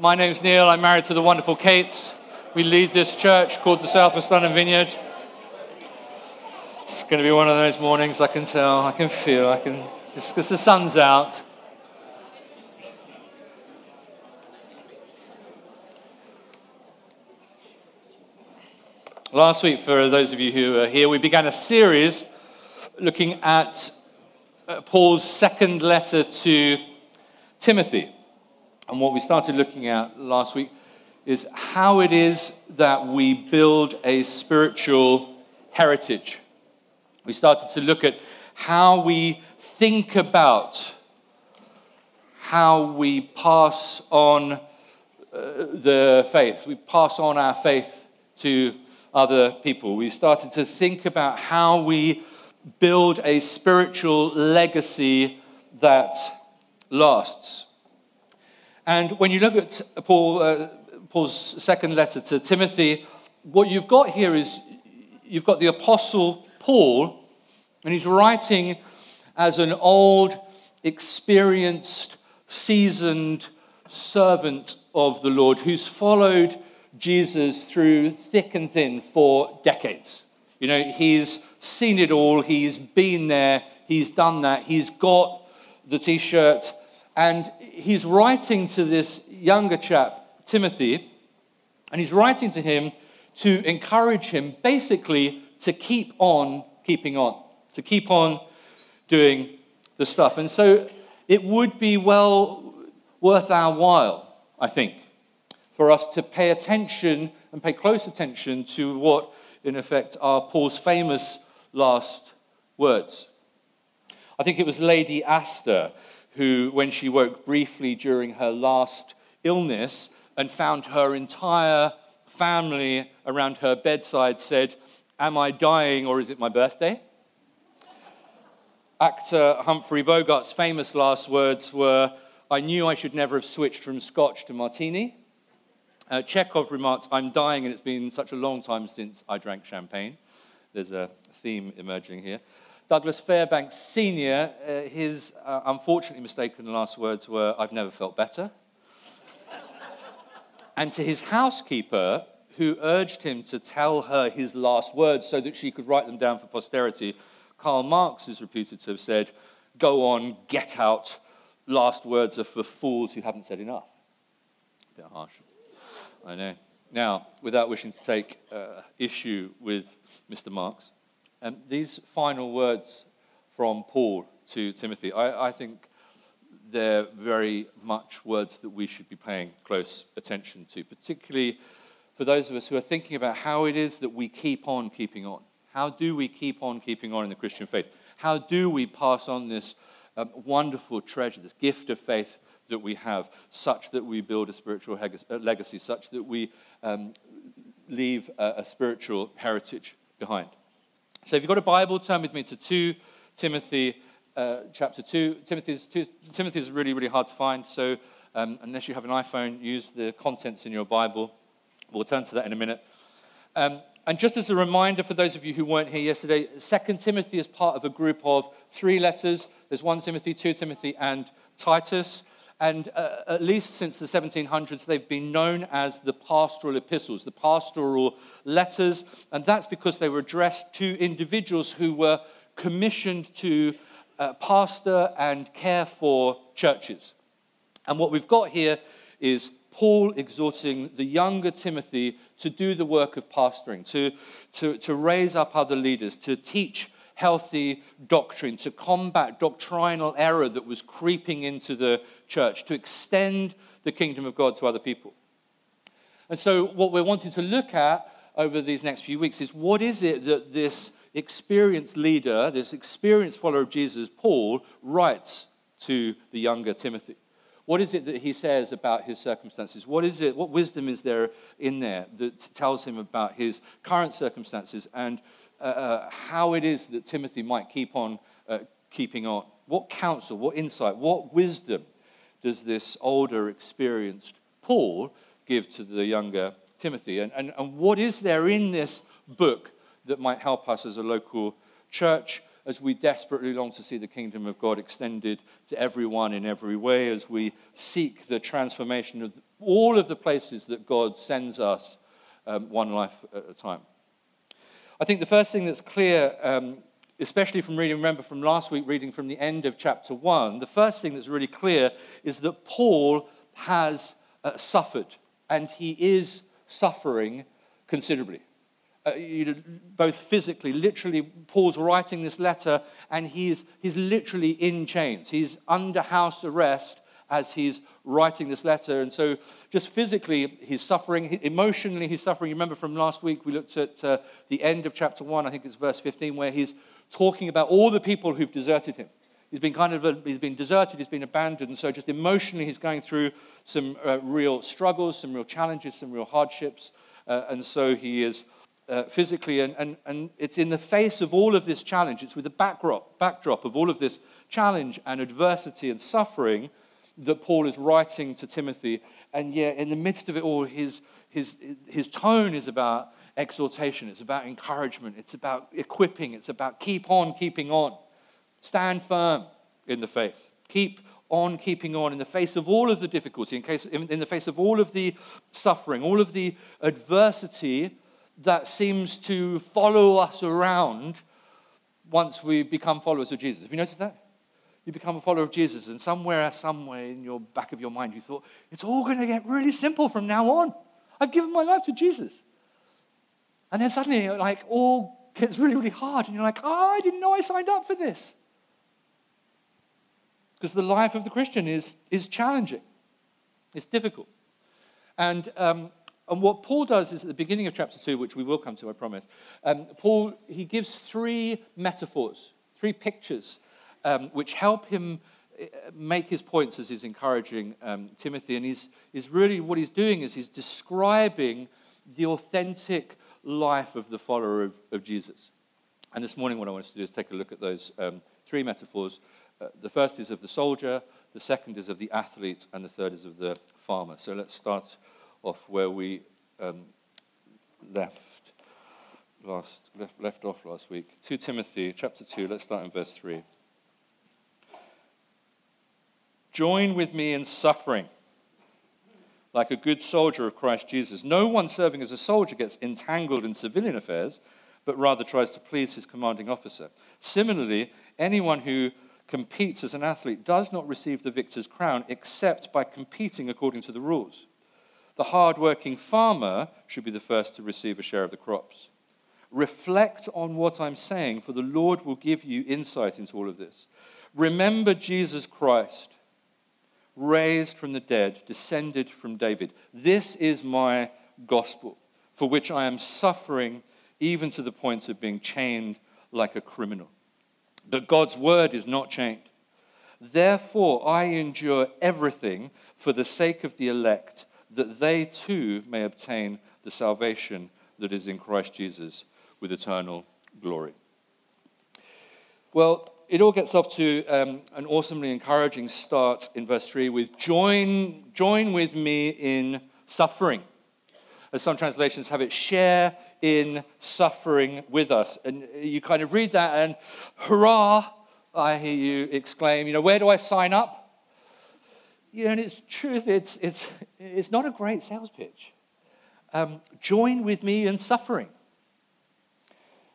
My name's Neil. I'm married to the wonderful Kate. We lead this church called the Southwest London Vineyard. It's going to be one of those mornings I can tell, I can feel, I can, because the sun's out. Last week, for those of you who are here, we began a series looking at uh, Paul's second letter to Timothy. And what we started looking at last week is how it is that we build a spiritual heritage. We started to look at how we think about how we pass on uh, the faith. We pass on our faith to other people. We started to think about how we build a spiritual legacy that lasts. And when you look at Paul, uh, Paul's second letter to Timothy, what you've got here is you've got the Apostle Paul, and he's writing as an old, experienced, seasoned servant of the Lord who's followed Jesus through thick and thin for decades. You know, he's seen it all, he's been there, he's done that, he's got the t shirt, and he's writing to this younger chap, Timothy, and he's writing to him to encourage him basically to keep on keeping on, to keep on doing the stuff. And so it would be well worth our while, I think, for us to pay attention and pay close attention to what, in effect, are Paul's famous last words. I think it was Lady Astor who, when she woke briefly during her last illness and found her entire family around her bedside, said, Am I dying or is it my birthday? Actor Humphrey Bogart's famous last words were, I knew I should never have switched from scotch to martini. Uh, Chekhov remarked, I'm dying and it's been such a long time since I drank champagne. There's a theme emerging here. Douglas Fairbanks Sr., uh, his uh, unfortunately mistaken last words were, I've never felt better. and to his housekeeper, who urged him to tell her his last words so that she could write them down for posterity, Karl Marx is reputed to have said, Go on, get out. Last words are for fools who haven't said enough. A bit harsh. I know. Now, without wishing to take uh, issue with Mr. Marx, um, these final words from Paul to Timothy, I, I think they're very much words that we should be paying close attention to, particularly for those of us who are thinking about how it is that we keep on keeping on. How do we keep on keeping on in the Christian faith? How do we pass on this um, wonderful treasure, this gift of faith that we have, such that we build a spiritual legacy, such that we um, leave a, a spiritual heritage behind? So if you've got a Bible, turn with me to 2 Timothy uh, chapter 2. Timothy's, two, Timothy is really, really hard to find. So um, unless you have an iPhone, use the contents in your Bible. We'll turn to that in a minute. Um, and just as a reminder for those of you who weren't here yesterday, 2 Timothy is part of a group of three letters. There's 1 Timothy, 2 Timothy, and Titus. And uh, at least since the 1700s, they've been known as the pastoral epistles, the pastoral letters. And that's because they were addressed to individuals who were commissioned to uh, pastor and care for churches. And what we've got here is Paul exhorting the younger Timothy to do the work of pastoring, to, to, to raise up other leaders, to teach healthy doctrine, to combat doctrinal error that was creeping into the church, to extend the kingdom of God to other people. And so, what we're wanting to look at over these next few weeks is what is it that this experienced leader, this experienced follower of Jesus, Paul, writes to the younger Timothy? What is it that he says about his circumstances? What is it? What wisdom is there in there that tells him about his current circumstances and uh, uh, how it is that Timothy might keep on uh, keeping on? What counsel, what insight, what wisdom does this older, experienced Paul give to the younger Timothy? And, and, and what is there in this book that might help us as a local church as we desperately long to see the kingdom of God extended to everyone in every way, as we seek the transformation of all of the places that God sends us um, one life at a time. I think the first thing that's clear, um, especially from reading, remember from last week, reading from the end of chapter 1, the first thing that's really clear is that Paul has uh, suffered, and he is suffering considerably. Uh, you know, both physically, literally, Paul's writing this letter, and he's, he's literally in chains. He's under house arrest as he's writing this letter. And so, just physically, he's suffering. Emotionally, he's suffering. You remember from last week, we looked at uh, the end of chapter 1, I think it's verse 15, where he's talking about all the people who've deserted him. He's been kind of a, he's been deserted, he's been abandoned, and so just emotionally he's going through some uh, real struggles, some real challenges, some real hardships, uh, and so he is uh, physically, and, and, and it's in the face of all of this challenge, it's with the backdrop, backdrop of all of this challenge and adversity and suffering that Paul is writing to Timothy, and yet in the midst of it all, his, his, his tone is about exhortation, it's about encouragement, it's about equipping, it's about keep on keeping on. Stand firm in the faith. Keep on keeping on in the face of all of the difficulty, in, case, in, in the face of all of the suffering, all of the adversity that seems to follow us around once we become followers of Jesus. Have you noticed that? You become a follower of Jesus, and somewhere, somewhere in your back of your mind, you thought, it's all going to get really simple from now on. I've given my life to Jesus. And then suddenly, like, all gets really, really hard, and you're like, oh, I didn't know I signed up for this. Because the life of the Christian is, is challenging, it's difficult. And, um, and what Paul does is at the beginning of chapter 2, which we will come to, I promise, um, Paul, he gives three metaphors, three pictures um, which help him uh, make his points as he's encouraging um, Timothy. And he's, he's really, what he's doing is he's describing the authentic life of the follower of, of Jesus. And this morning, what I want us to do is take a look at those um, three metaphors. Uh, the first is of the soldier, the second is of the athlete, and the third is of the farmer. So let's start off where we um, left, last, left, left off last week. 2 Timothy chapter 2, let's start in verse 3. Join with me in suffering like a good soldier of Christ Jesus. No one serving as a soldier gets entangled in civilian affairs, but rather tries to please his commanding officer. Similarly, anyone who competes as an athlete does not receive the victor's crown except by competing according to the rules. The hard-working farmer should be the first to receive a share of the crops. Reflect on what I'm saying, for the Lord will give you insight into all of this. Remember Jesus Christ raised from the dead, descended from David. This is my gospel, for which I am suffering even to the point of being chained like a criminal. But God's word is not chained. Therefore, I endure everything for the sake of the elect, that they too may obtain the salvation that is in Christ Jesus with eternal glory. Well, it all gets off to um, an awesomely encouraging start in verse 3 with join, join with me in suffering. As some translations have it, share in suffering with us. And you kind of read that and hurrah, I hear you exclaim, you know, where do I sign up? Know, and it's true, it's, it's, it's not a great sales pitch. Um, join with me in suffering.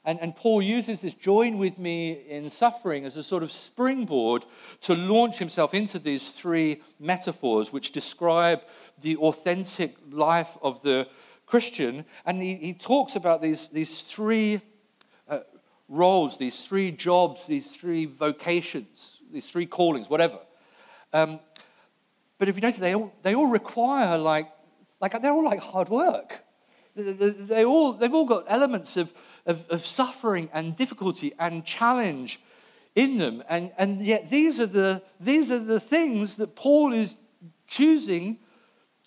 And, and Paul uses this join with me in suffering as a sort of springboard to launch himself into these three metaphors which describe the authentic life of the Christian. And he, he talks about these, these three uh, roles, these three jobs, these three vocations, these three callings, whatever. Um, but if you notice, they all, they all require like, like, they're all like hard work. They, they, they all, they've all got elements of of, of suffering and difficulty and challenge in them. And, and yet, these are, the, these are the things that Paul is choosing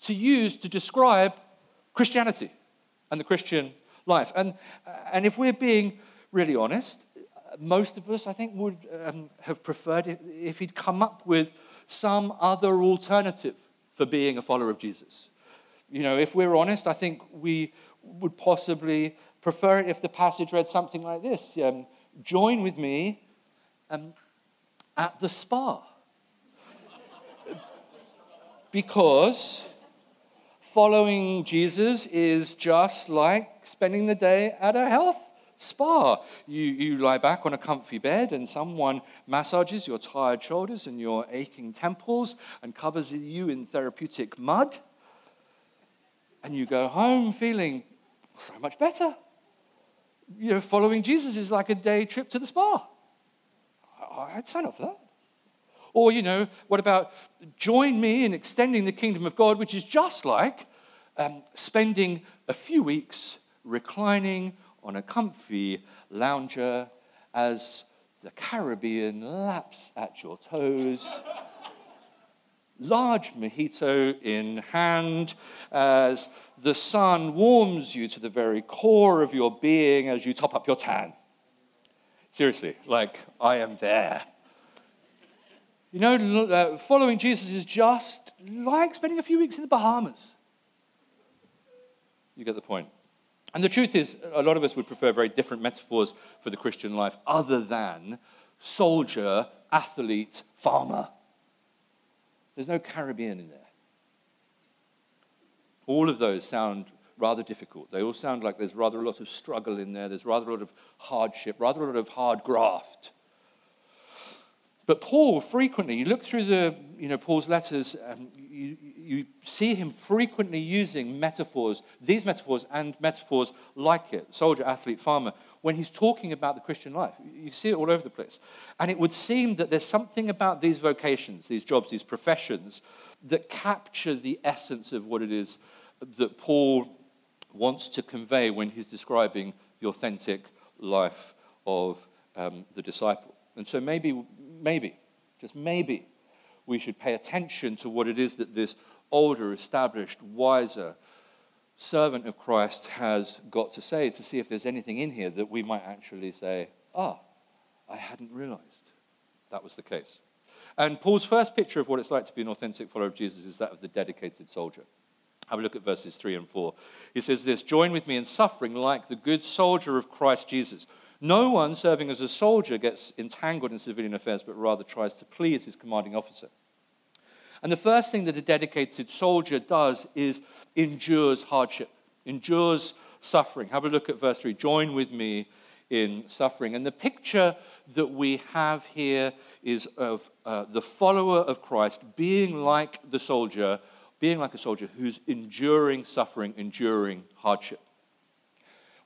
to use to describe Christianity and the Christian life. And, and if we're being really honest, most of us, I think, would um, have preferred if, if he'd come up with some other alternative for being a follower of Jesus. You know, if we're honest, I think we would possibly prefer it if the passage read something like this um, Join with me um, at the spa. because following Jesus is just like spending the day at a health spa. You, you lie back on a comfy bed, and someone massages your tired shoulders and your aching temples and covers you in therapeutic mud. And you go home feeling so much better. You know, following Jesus is like a day trip to the spa. I'd sign up for that. Or, you know, what about join me in extending the kingdom of God, which is just like um, spending a few weeks reclining on a comfy lounger as the Caribbean laps at your toes. Large mojito in hand as the sun warms you to the very core of your being as you top up your tan. Seriously, like, I am there. You know, uh, following Jesus is just like spending a few weeks in the Bahamas. You get the point. And the truth is, a lot of us would prefer very different metaphors for the Christian life other than soldier, athlete, farmer. There's no Caribbean in there. All of those sound rather difficult. They all sound like there's rather a lot of struggle in there, there's rather a lot of hardship, rather a lot of hard graft. But Paul frequently, you look through the, you know, Paul's letters, um, you, you see him frequently using metaphors, these metaphors and metaphors like it, soldier, athlete, farmer, when he's talking about the Christian life. You see it all over the place. And it would seem that there's something about these vocations, these jobs, these professions, that capture the essence of what it is that Paul wants to convey when he's describing the authentic life of um, the disciple. And so maybe, maybe, just maybe, we should pay attention to what it is that this older, established, wiser servant of Christ has got to say to see if there's anything in here that we might actually say, ah, I hadn't realized that was the case. And Paul's first picture of what it's like to be an authentic follower of Jesus is that of the dedicated soldier. Have a look at verses 3 and 4. He says this Join with me in suffering like the good soldier of Christ Jesus. No one serving as a soldier gets entangled in civilian affairs, but rather tries to please his commanding officer. And the first thing that a dedicated soldier does is endures hardship, endures suffering. Have a look at verse 3. Join with me in suffering. And the picture that we have here is of uh, the follower of Christ being like the soldier being like a soldier who's enduring suffering, enduring hardship.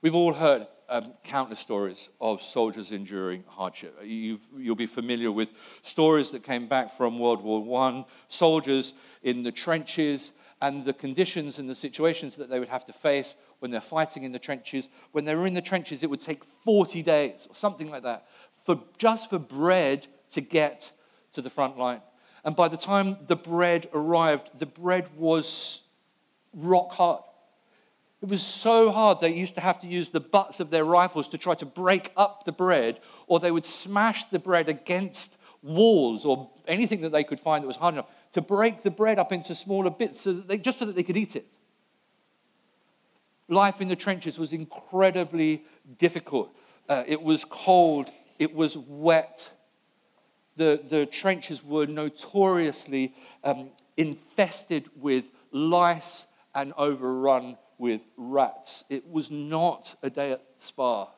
We've all heard um, countless stories of soldiers enduring hardship. you will be familiar with stories that came back from World War I, soldiers in the trenches, and the conditions and the situations that they would have to face when they're fighting in the trenches. When they were in the trenches, it would take 40 days or something like that for just for bread to get to the front line. And by the time the bread arrived, the bread was rock hard. It was so hard they used to have to use the butts of their rifles to try to break up the bread, or they would smash the bread against walls or anything that they could find that was hard enough to break the bread up into smaller bits so that they, just so that they could eat it. Life in the trenches was incredibly difficult. Uh, it was cold, it was wet, the, the trenches were notoriously um, infested with lice and overrun with rats. It was not a day at spa.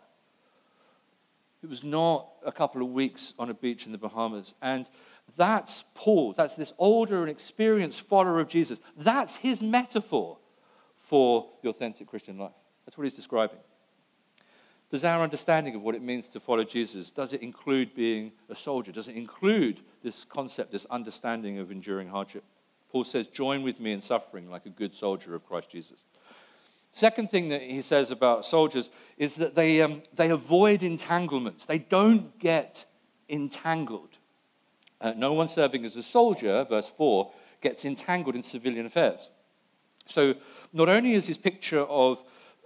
It was not a couple of weeks on a beach in the Bahamas. And that's Paul. That's this older and experienced follower of Jesus. That's his metaphor for the authentic Christian life. That's what he's describing. Does our understanding of what it means to follow Jesus, does it include being a soldier? Does it include this concept, this understanding of enduring hardship? Paul says, join with me in suffering like a good soldier of Christ Jesus. Second thing that he says about soldiers is that they, um, they avoid entanglements. They don't get entangled. Uh, no one serving as a soldier, verse 4, gets entangled in civilian affairs. So not only is his picture of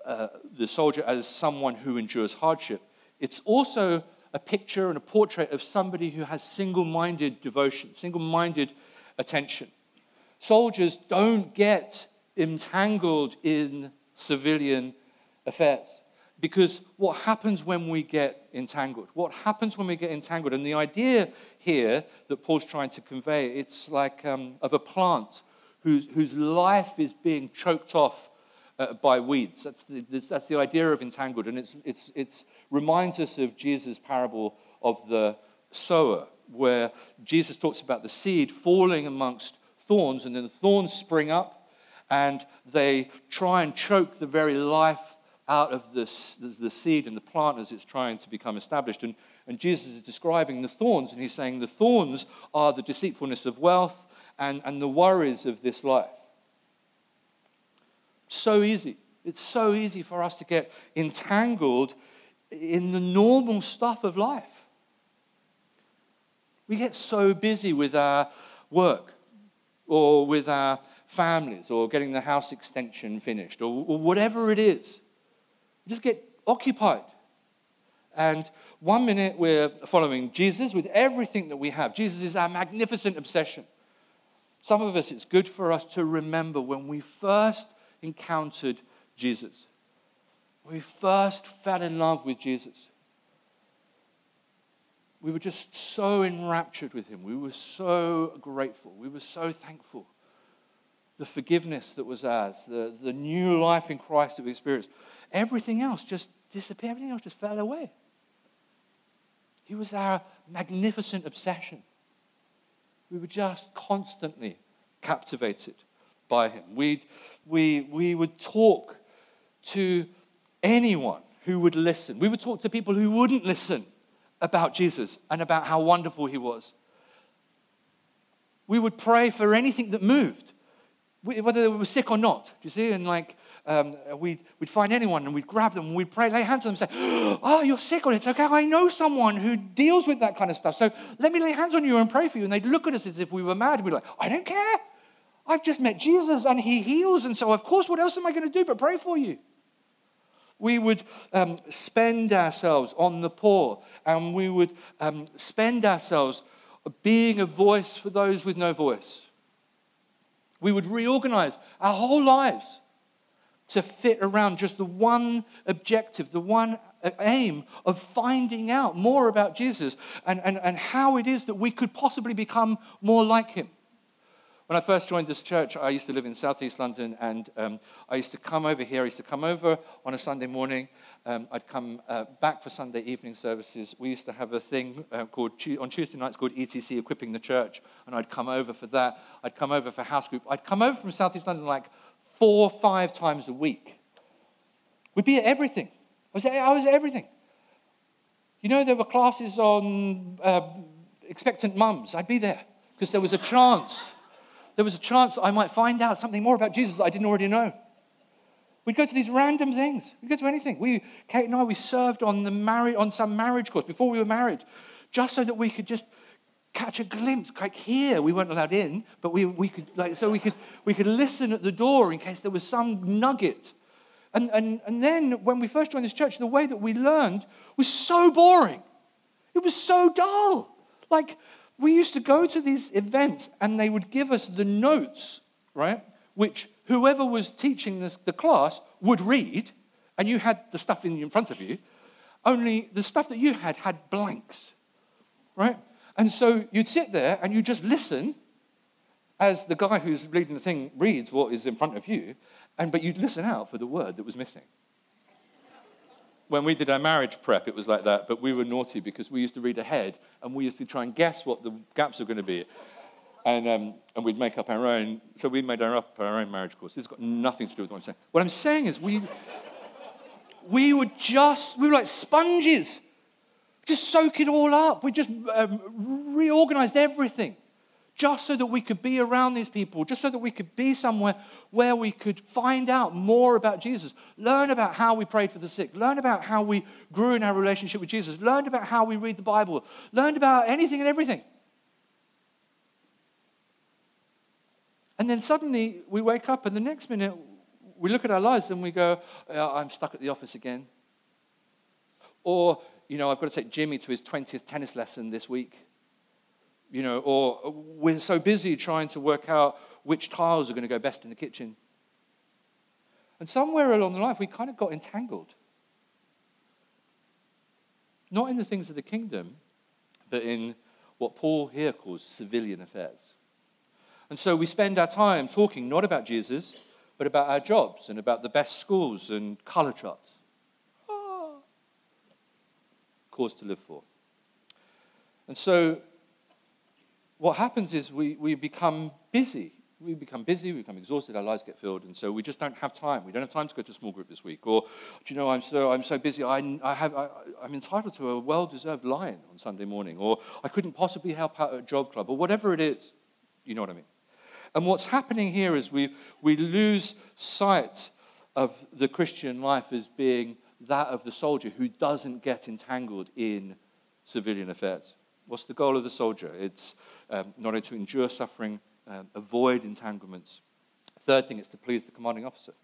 uh, the soldier as someone who endures hardship, it's also a picture and a portrait of somebody who has single minded devotion, single minded attention. Soldiers don't get entangled in civilian affairs. Because what happens when we get entangled? What happens when we get entangled? And the idea here that Paul's trying to convey, it's like um, of a plant whose, whose life is being choked off uh, by weeds. That's the, that's the idea of entangled. And it it's, it's reminds us of Jesus' parable of the sower, where Jesus talks about the seed falling amongst thorns, and then the thorns spring up and they try and choke the very life out of the, the seed and the plant as it's trying to become established. And, and Jesus is describing the thorns, and he's saying the thorns are the deceitfulness of wealth and, and the worries of this life. So easy. It's so easy for us to get entangled in the normal stuff of life. We get so busy with our work or with our families or getting the house extension finished or, or whatever it is. We just get occupied. And one minute we're following Jesus with everything that we have. Jesus is our magnificent obsession. Some of us, it's good for us to remember when we first encountered Jesus. We first fell in love with Jesus. We were just so enraptured with him. We were so grateful. We were so thankful. The forgiveness that was ours, the, the new life in Christ that we experienced, everything else just disappeared. Everything else just fell away. He was our magnificent obsession. We were just constantly captivated by him. We'd, we, we would talk to anyone who would listen. We would talk to people who wouldn't listen about Jesus and about how wonderful he was. We would pray for anything that moved, whether they were sick or not. Do you see? And like, um, we'd, we'd find anyone and we'd grab them and we'd pray, lay hands on them and say, Oh, you're sick or it's okay. I know someone who deals with that kind of stuff. So let me lay hands on you and pray for you. And they'd look at us as if we were mad. We'd be like, I don't care. I've just met Jesus and he heals. And so, of course, what else am I going to do but pray for you? We would um, spend ourselves on the poor and we would um, spend ourselves being a voice for those with no voice. We would reorganize our whole lives to fit around just the one objective, the one aim of finding out more about Jesus and, and, and how it is that we could possibly become more like him. When I first joined this church, I used to live in southeast London, and um, I used to come over here. I used to come over on a Sunday morning. Um, I'd come uh, back for Sunday evening services. We used to have a thing uh, called on Tuesday nights called ETC, Equipping the Church, and I'd come over for that. I'd come over for house group. I'd come over from southeast London like four, or five times a week. We'd be at everything. I was at, I was at everything. You know, there were classes on uh, expectant mums. I'd be there because there was a chance there was a chance I might find out something more about Jesus that I didn't already know. We'd go to these random things. We'd go to anything. We, Kate and I, we served on, the marriage, on some marriage course before we were married, just so that we could just catch a glimpse. Like here, we weren't allowed in, but we, we could, like, so we could, we could listen at the door in case there was some nugget. And, and, and then when we first joined this church, the way that we learned was so boring. It was so dull. Like, we used to go to these events and they would give us the notes, right? Which whoever was teaching this, the class would read, and you had the stuff in, in front of you, only the stuff that you had had blanks, right? And so you'd sit there and you just listen as the guy who's reading the thing reads what is in front of you, and but you'd listen out for the word that was missing when we did our marriage prep, it was like that, but we were naughty because we used to read ahead and we used to try and guess what the gaps were going to be. And, um, and we'd make up our own. So we made our, up our own marriage course. This has got nothing to do with what I'm saying. What I'm saying is we, we were just, we were like sponges. Just soak it all up. We just um, reorganized everything just so that we could be around these people, just so that we could be somewhere where we could find out more about Jesus, learn about how we prayed for the sick, learn about how we grew in our relationship with Jesus, learn about how we read the Bible, learn about anything and everything. And then suddenly we wake up, and the next minute we look at our lives and we go, uh, I'm stuck at the office again. Or, you know, I've got to take Jimmy to his 20th tennis lesson this week you know, or we're so busy trying to work out which tiles are going to go best in the kitchen. And somewhere along the line, we kind of got entangled. Not in the things of the kingdom, but in what Paul here calls civilian affairs. And so we spend our time talking not about Jesus, but about our jobs and about the best schools and color charts. Ah. Cause to live for. And so what happens is we, we become busy. We become busy, we become exhausted, our lives get filled, and so we just don't have time. We don't have time to go to a small group this week. Or, do you know, I'm so, I'm so busy, I, I have, I, I'm entitled to a well deserved line on Sunday morning. Or I couldn't possibly help out at a job club, or whatever it is. You know what I mean? And what's happening here is we, we lose sight of the Christian life as being that of the soldier who doesn't get entangled in civilian affairs. What's the goal of the soldier? It's um, not only to endure suffering, um, avoid entanglements. Third thing is to please the commanding officer.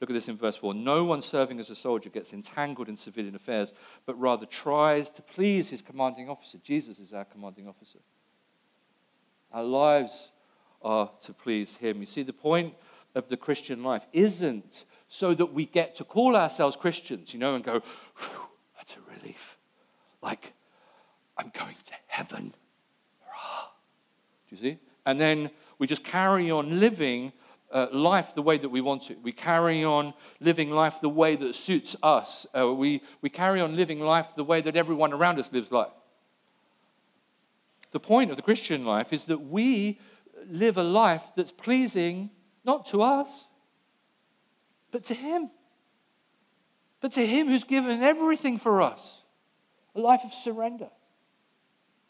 Look at this in verse 4. No one serving as a soldier gets entangled in civilian affairs, but rather tries to please his commanding officer. Jesus is our commanding officer. Our lives are to please him. You see, the point of the Christian life isn't so that we get to call ourselves Christians, you know, and go, that's a relief. Like, I'm going to heaven. Do you see? And then we just carry on living uh, life the way that we want to. We carry on living life the way that suits us. Uh, we, we carry on living life the way that everyone around us lives life. The point of the Christian life is that we live a life that's pleasing not to us, but to Him. But to Him who's given everything for us a life of surrender,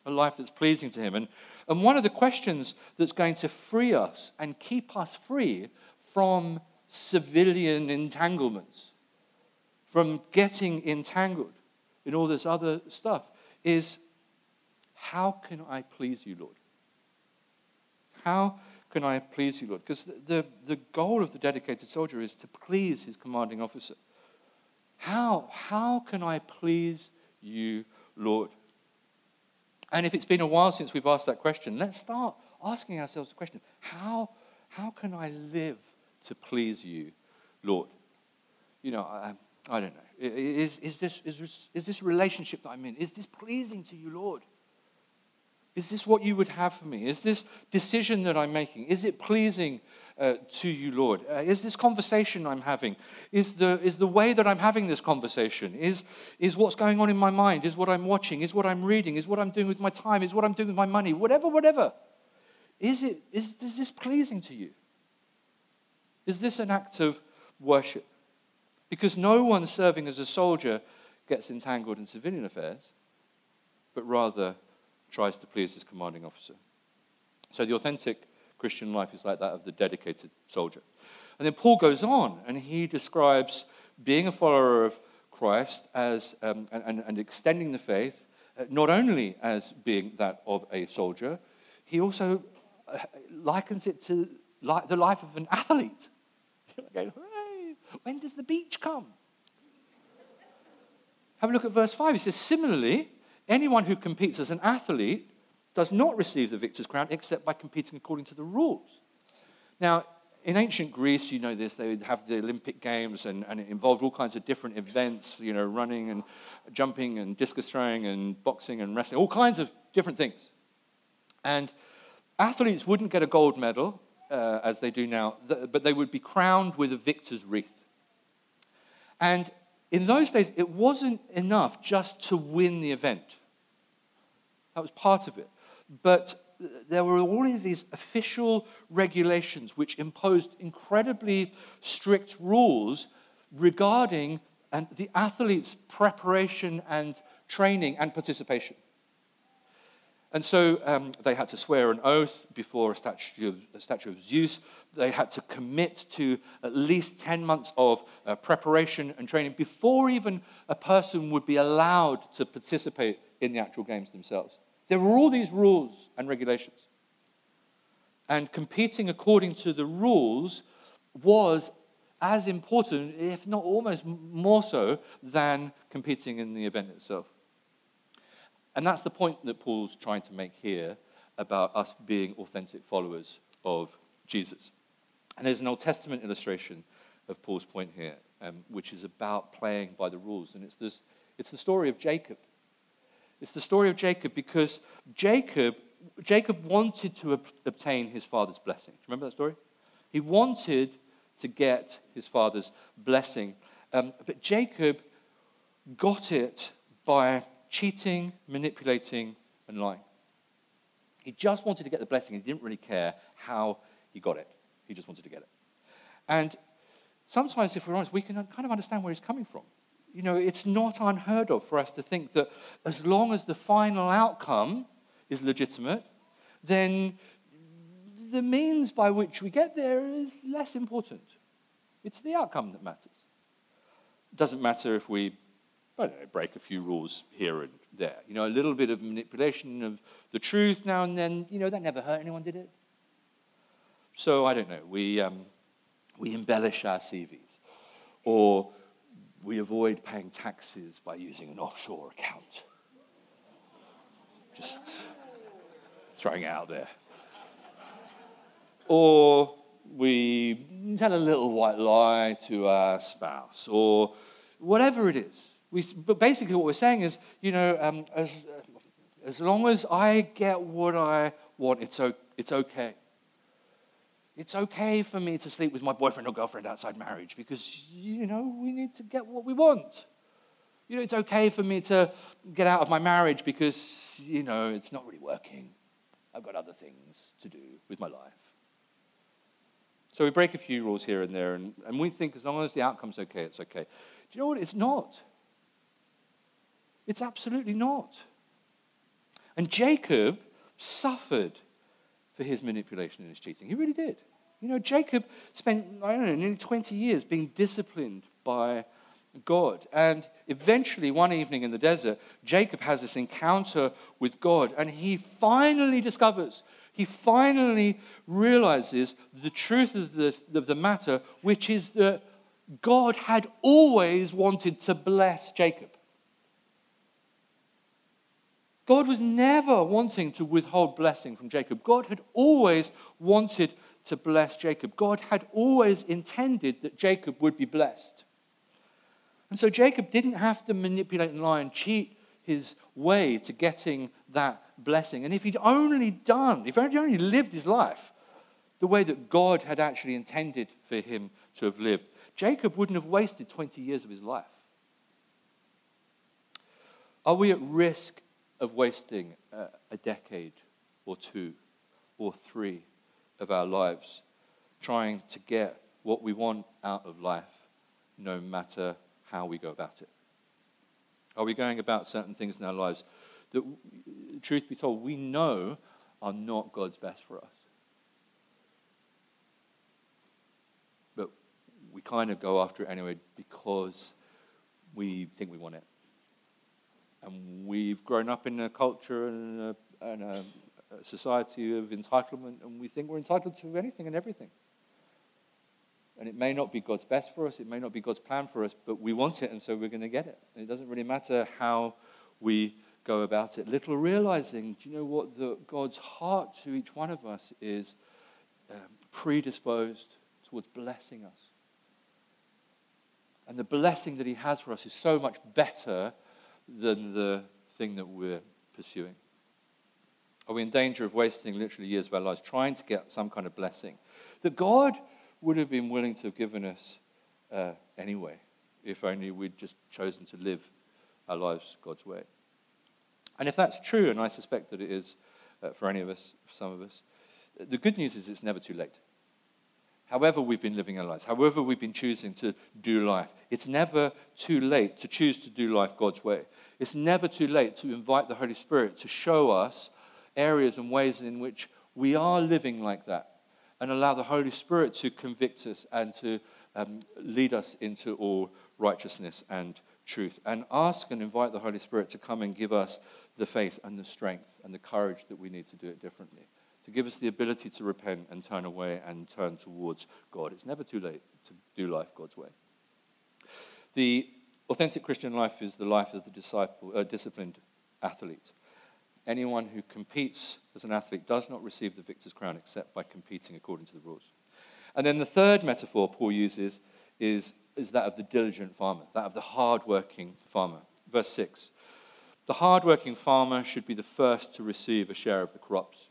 a life that's pleasing to Him. And, and one of the questions that's going to free us and keep us free from civilian entanglements, from getting entangled in all this other stuff, is how can I please you, Lord? How can I please you, Lord? Because the, the, the, goal of the dedicated soldier is to please his commanding officer. How, how can I please you, Lord? And if it's been a while since we've asked that question, let's start asking ourselves the question how, how can I live to please you, Lord? You know, I, I don't know. Is, is, this, is, is this relationship that I'm in, is this pleasing to you, Lord? Is this what you would have for me? Is this decision that I'm making, is it pleasing uh, to you, Lord? Uh, is this conversation I'm having, is the, is the way that I'm having this conversation, is, is what's going on in my mind, is what I'm watching, is what I'm reading, is what I'm doing with my time, is what I'm doing with my money, whatever, whatever. Is, it, is, is this pleasing to you? Is this an act of worship? Because no one serving as a soldier gets entangled in civilian affairs, but rather tries to please his commanding officer. So the authentic Christian life is like that of the dedicated soldier. And then Paul goes on and he describes being a follower of Christ as, um, and, and, extending the faith, uh, not only as being that of a soldier, he also uh, likens it to li- the life of an athlete. going, Hooray! When does the beach come? Have a look at verse 5. He says, Similarly, Anyone who competes as an athlete does not receive the victor's crown except by competing according to the rules. Now, in ancient Greece, you know this, they would have the Olympic Games, and, and it involved all kinds of different events, you know, running and jumping and discus throwing and boxing and wrestling, all kinds of different things. And athletes wouldn't get a gold medal, uh, as they do now, but they would be crowned with a victor's wreath. And in those days, it wasn't enough just to win the event. That was part of it. But there were all of these official regulations which imposed incredibly strict rules regarding and the athlete's preparation and training and participation. And so um, they had to swear an oath before a statue, of, a statue of Zeus. They had to commit to at least 10 months of uh, preparation and training before even a person would be allowed to participate in the actual games themselves. There were all these rules and regulations. And competing according to the rules was as important, if not almost more so, than competing in the event itself. And that's the point that Paul's trying to make here about us being authentic followers of Jesus. And there's an Old Testament illustration of Paul's point here, um, which is about playing by the rules. And it's, this, it's the story of Jacob. It's the story of Jacob because Jacob Jacob wanted to ob- obtain his father's blessing. Do you remember that story? He wanted to get his father's blessing. Um, but Jacob got it by cheating, manipulating, and lying. He just wanted to get the blessing. He didn't really care how he got it. He just wanted to get it. And sometimes, if we're honest, we can kind of understand where he's coming from. You know, it's not unheard of for us to think that as long as the final outcome is legitimate, then the means by which we get there is less important. It's the outcome that matters. It doesn't matter if we I don't know, break a few rules here and there. You know, a little bit of manipulation of the truth now and then, you know, that never hurt anyone, did it? So, I don't know, we, um, we embellish our CVs, or we avoid paying taxes by using an offshore account. Just throwing it out there. Or we tell a little white lie to our spouse, or whatever it is. We, but basically, what we're saying is, you know, um, as, as long as I get what I want, it's, o- it's okay. It's okay for me to sleep with my boyfriend or girlfriend outside marriage because, you know, we need to get what we want. You know, it's okay for me to get out of my marriage because, you know, it's not really working. I've got other things to do with my life. So we break a few rules here and there, and, and we think as long as the outcome's okay, it's okay. Do you know what? It's not. It's absolutely not. And Jacob suffered for his manipulation and his cheating. He really did. You know, Jacob spent, I don't know, nearly 20 years being disciplined by God. And eventually, one evening in the desert, Jacob has this encounter with God, and he finally discovers, he finally realizes the truth of of the matter, which is that God had always wanted to bless Jacob. God was never wanting to withhold blessing from Jacob. God had always wanted to bless Jacob. God had always intended that Jacob would be blessed. And so Jacob didn't have to manipulate and lie and cheat his way to getting that blessing. And if he'd only done, if he'd only lived his life the way that God had actually intended for him to have lived, Jacob wouldn't have wasted 20 years of his life. Are we at risk of wasting a, a decade or two or three of our lives trying to get what we want out of life, no matter how we go about it? Are we going about certain things in our lives that, truth be told, we know are not God's best for us? But we kind of go after it anyway because we think we want it. And we've grown up in a culture and a, and a, society of entitlement, and we think we're entitled to anything and everything. And it may not be God's best for us, it may not be God's plan for us, but we want it, and so we're going to get it. And it doesn't really matter how we go about it. Little realizing, do you know what? The, God's heart to each one of us is um, predisposed towards blessing us. And the blessing that He has for us is so much better than the thing that we're pursuing? Are we in danger of wasting literally years of our lives trying to get some kind of blessing that God would have been willing to have given us uh, anyway, if only we'd just chosen to live our lives God's way? And if that's true, and I suspect that it is uh, for any of us, for some of us, the good news is it's never too late however we've been living our lives, however we've been choosing to do life, it's never too late to choose to do life God's way. It's never too late to invite the Holy Spirit to show us areas and ways in which we are living like that and allow the Holy Spirit to convict us and to um, lead us into all righteousness and truth. And ask and invite the Holy Spirit to come and give us the faith and the strength and the courage that we need to do it differently to give us the ability to repent and turn away and turn towards God. It's never too late to do life God's way. The authentic Christian life is the life of the disciple, uh, disciplined athlete. Anyone who competes as an athlete does not receive the victor's crown except by competing according to the rules. And then the third metaphor Paul uses is, is that of the diligent farmer, that of the hard-working farmer. Verse 6. The hardworking farmer should be the first to receive a share of the crops.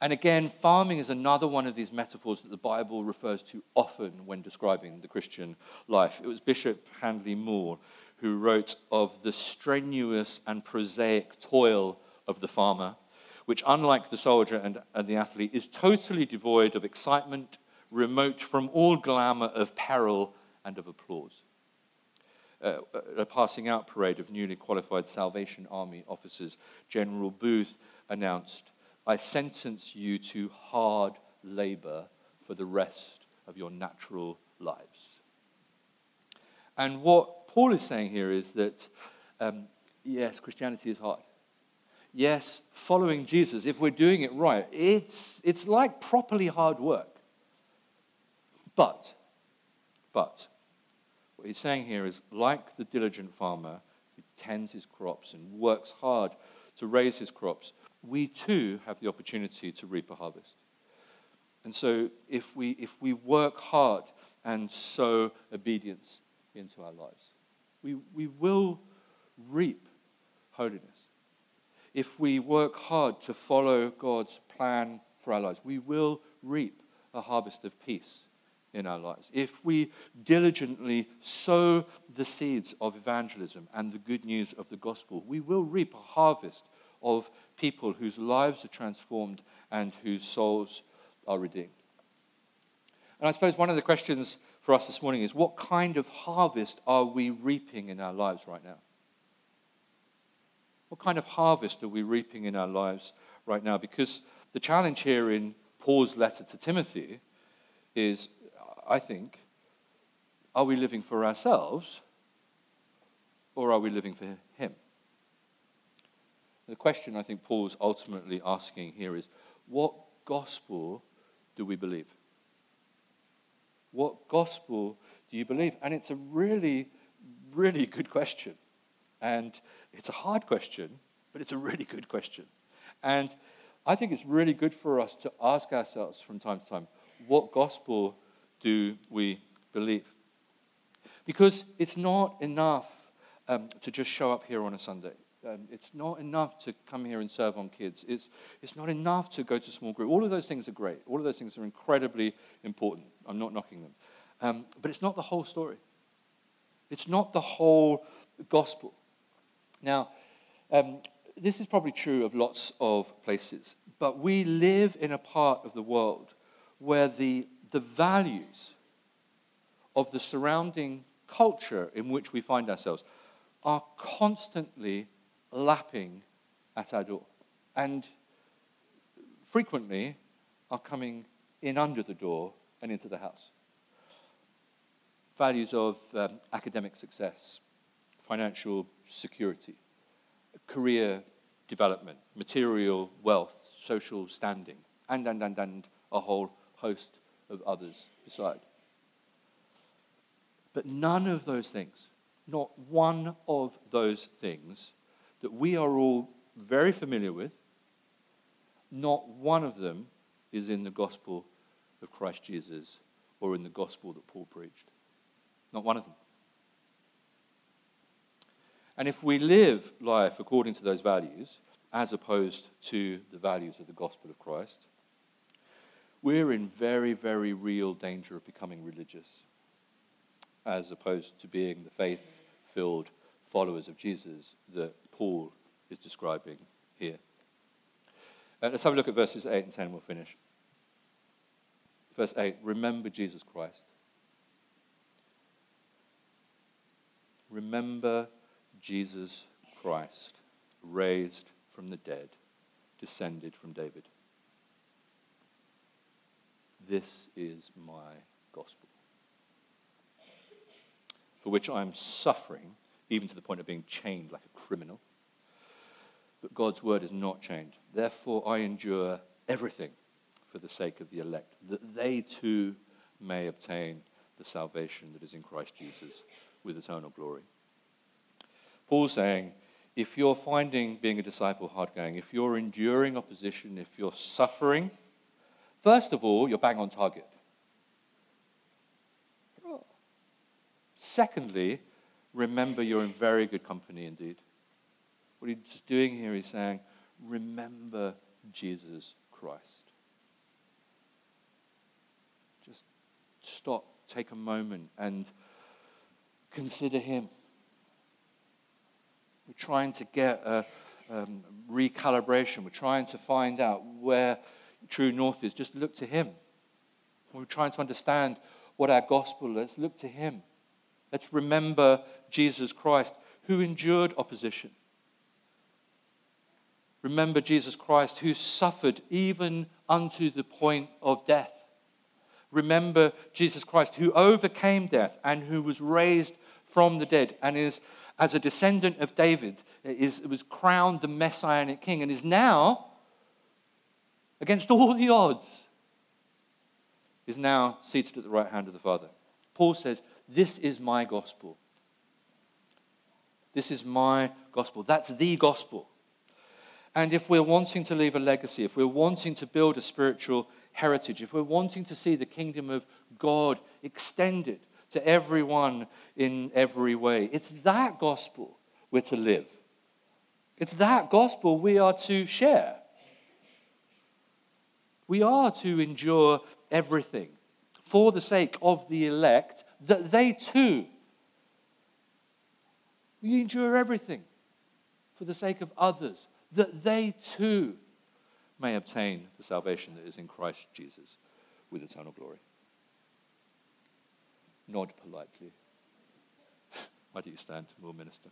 And again, farming is another one of these metaphors that the Bible refers to often when describing the Christian life. It was Bishop Handley Moule who wrote of the strenuous and prosaic toil of the farmer, which, unlike the soldier and, and the athlete, is totally devoid of excitement, remote from all glamour of peril and of applause. Uh, a passing out parade of newly qualified Salvation Army officers, General Booth announced I sentence you to hard labor for the rest of your natural lives. And what Paul is saying here is that, um, yes, Christianity is hard. Yes, following Jesus, if we're doing it right, it's, it's like properly hard work. But, but, what he's saying here is like the diligent farmer who tends his crops and works hard to raise his crops, we too have the opportunity to reap a harvest. And so if we, if we work hard and sow obedience into our lives, we, we will reap holiness. If we work hard to follow God's plan for our lives, we will reap a harvest of peace in our lives. If we diligently sow the seeds of evangelism and the good news of the gospel, we will reap a harvest of people whose lives are transformed and whose souls are redeemed. And I suppose one of the questions for us this morning is what kind of harvest are we reaping in our lives right now? What kind of harvest are we reaping in our lives right now? Because the challenge here in Paul's letter to Timothy is, I think, are we living for ourselves or are we living for him? The question I think Paul's ultimately asking here is what gospel do we believe? What gospel do you believe? And it's a really, really good question. And it's a hard question, but it's a really good question. And I think it's really good for us to ask ourselves from time to time what gospel do we believe? Because it's not enough um, to just show up here on a Sunday. Um, it's not enough to come here and serve on kids. It's, it's not enough to go to small group. All of those things are great. All of those things are incredibly important. I'm not knocking them. Um, but it's not the whole story. It's not the whole gospel. Now, um, this is probably true of lots of places, but we live in a part of the world where the, the values of the surrounding culture in which we find ourselves are constantly lapping at our door and frequently are coming in under the door and into the house. Values of um, academic success, financial security, career development, material wealth, social standing, and, and, and, and a whole host of others beside. But none of those things, not one of those things, that we are all very familiar with. Not one of them is in the gospel of Christ Jesus or in the gospel that Paul preached. Not one of them. And if we live life according to those values, as opposed to the values of the gospel of Christ, we're in very, very real danger of becoming religious, as opposed to being the faith filled followers of Jesus that Paul is describing here. Uh, let's have a look at verses 8 and 10, we'll finish. Verse 8 Remember Jesus Christ. Remember Jesus Christ, raised from the dead, descended from David. This is my gospel, for which I am suffering even to the point of being chained like a criminal. But God's word is not chained. Therefore, I endure everything for the sake of the elect, that they too may obtain the salvation that is in Christ Jesus with eternal glory. Paul's saying, if you're finding being a disciple hard going, if you're enduring opposition, if you're suffering, first of all, you're bang on target. Secondly, remember you're in very good company indeed. What he's doing here is saying, remember Jesus Christ. Just stop, take a moment, and consider him. We're trying to get a um, recalibration. We're trying to find out where true north is. Just look to him. When we're trying to understand what our gospel is, look to him. Let's remember Jesus Christ who endured opposition. Remember Jesus Christ who suffered even unto the point of death. Remember Jesus Christ who overcame death and who was raised from the dead and is, as a descendant of David, is, was crowned the messianic king and is now, against all the odds, is now seated at the right hand of the Father. Paul says, This is my gospel. This is my gospel. That's the gospel. And if we're wanting to leave a legacy, if we're wanting to build a spiritual heritage, if we're wanting to see the kingdom of God extended to everyone in every way, it's that gospel we're to live. It's that gospel we are to share. We are to endure everything for the sake of the elect, that they too, we endure everything for the sake of others, that they too may obtain the salvation that is in Christ Jesus with eternal glory. Nod politely. Why do you stand? We'll minister.